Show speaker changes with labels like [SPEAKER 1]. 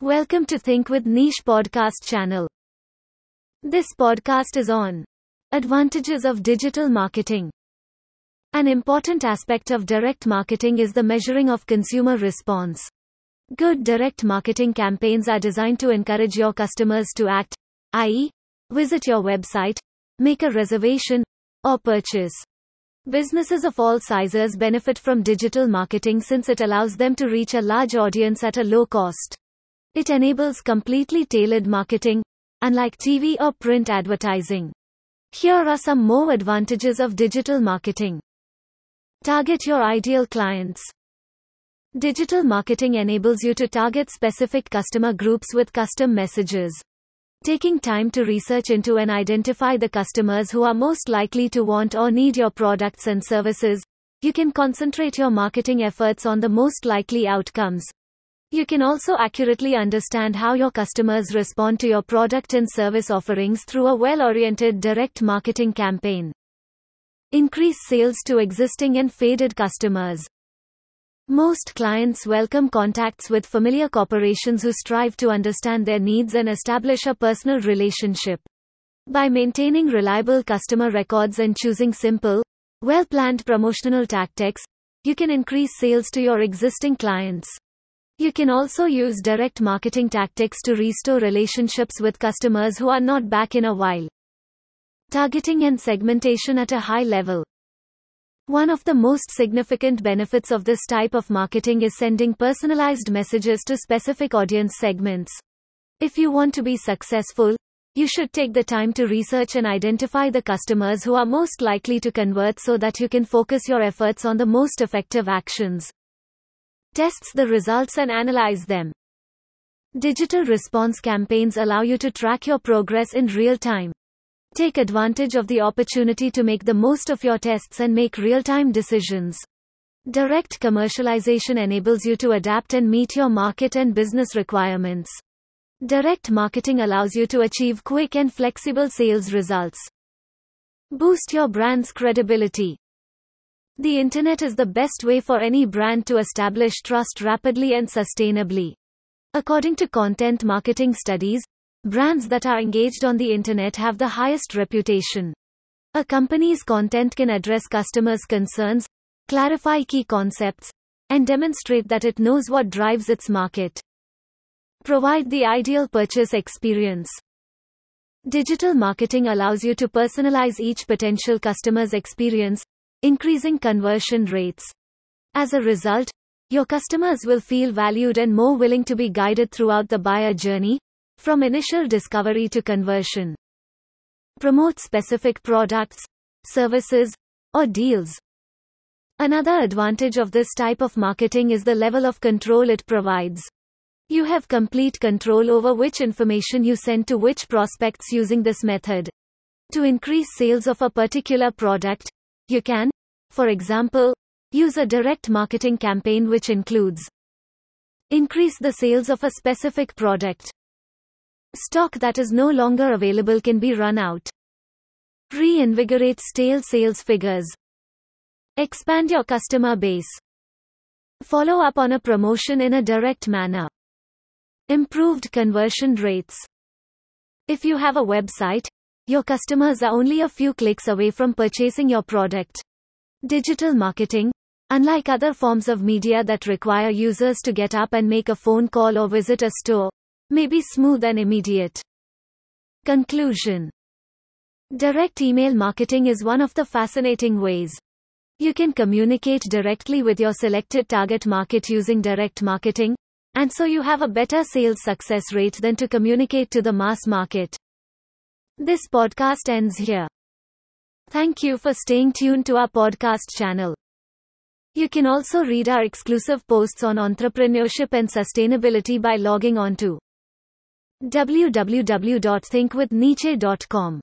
[SPEAKER 1] Welcome to Think with Niche podcast channel. This podcast is on advantages of digital marketing. An important aspect of direct marketing is the measuring of consumer response. Good direct marketing campaigns are designed to encourage your customers to act, i.e., visit your website, make a reservation, or purchase. Businesses of all sizes benefit from digital marketing since it allows them to reach a large audience at a low cost. It enables completely tailored marketing, unlike TV or print advertising. Here are some more advantages of digital marketing. Target your ideal clients. Digital marketing enables you to target specific customer groups with custom messages. Taking time to research into and identify the customers who are most likely to want or need your products and services, you can concentrate your marketing efforts on the most likely outcomes. You can also accurately understand how your customers respond to your product and service offerings through a well-oriented direct marketing campaign. Increase sales to existing and faded customers. Most clients welcome contacts with familiar corporations who strive to understand their needs and establish a personal relationship. By maintaining reliable customer records and choosing simple, well planned promotional tactics, you can increase sales to your existing clients. You can also use direct marketing tactics to restore relationships with customers who are not back in a while. Targeting and segmentation at a high level. One of the most significant benefits of this type of marketing is sending personalized messages to specific audience segments. If you want to be successful, you should take the time to research and identify the customers who are most likely to convert so that you can focus your efforts on the most effective actions tests the results and analyze them. Digital response campaigns allow you to track your progress in real time. Take advantage of the opportunity to make the most of your tests and make real time decisions. Direct commercialization enables you to adapt and meet your market and business requirements. Direct marketing allows you to achieve quick and flexible sales results. Boost your brand's credibility. The internet is the best way for any brand to establish trust rapidly and sustainably. According to content marketing studies, brands that are engaged on the internet have the highest reputation. A company's content can address customers' concerns, clarify key concepts, and demonstrate that it knows what drives its market. Provide the ideal purchase experience. Digital marketing allows you to personalize each potential customer's experience, increasing conversion rates. As a result, your customers will feel valued and more willing to be guided throughout the buyer journey, from initial discovery to conversion. Promote specific products, services, or deals. Another advantage of this type of marketing is the level of control it provides. You have complete control over which information you send to which prospects using this method. To increase sales of a particular product, you can, for example, use a direct marketing campaign which includes increase the sales of a specific product. Stock that is no longer available can be run out. Reinvigorate stale sales figures. Expand your customer base. Follow up on a promotion in a direct manner. Improved conversion rates. If you have a website, your customers are only a few clicks away from purchasing your product. Digital marketing, unlike other forms of media that require users to get up and make a phone call or visit a store, may be smooth and immediate. Conclusion Direct email marketing is one of the fascinating ways. You can communicate directly with your selected target market using direct marketing, and so you have a better sales success rate than to communicate to the mass market. This podcast ends here. Thank you for staying tuned to our podcast channel. You can also read our exclusive posts on entrepreneurship and sustainability by logging on to www.thinkwithniche.com.